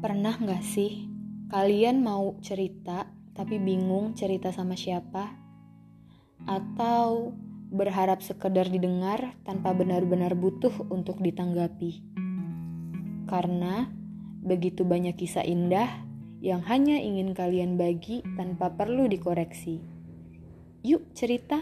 Pernah nggak sih kalian mau cerita tapi bingung cerita sama siapa? Atau berharap sekedar didengar tanpa benar-benar butuh untuk ditanggapi? Karena begitu banyak kisah indah yang hanya ingin kalian bagi tanpa perlu dikoreksi. Yuk cerita!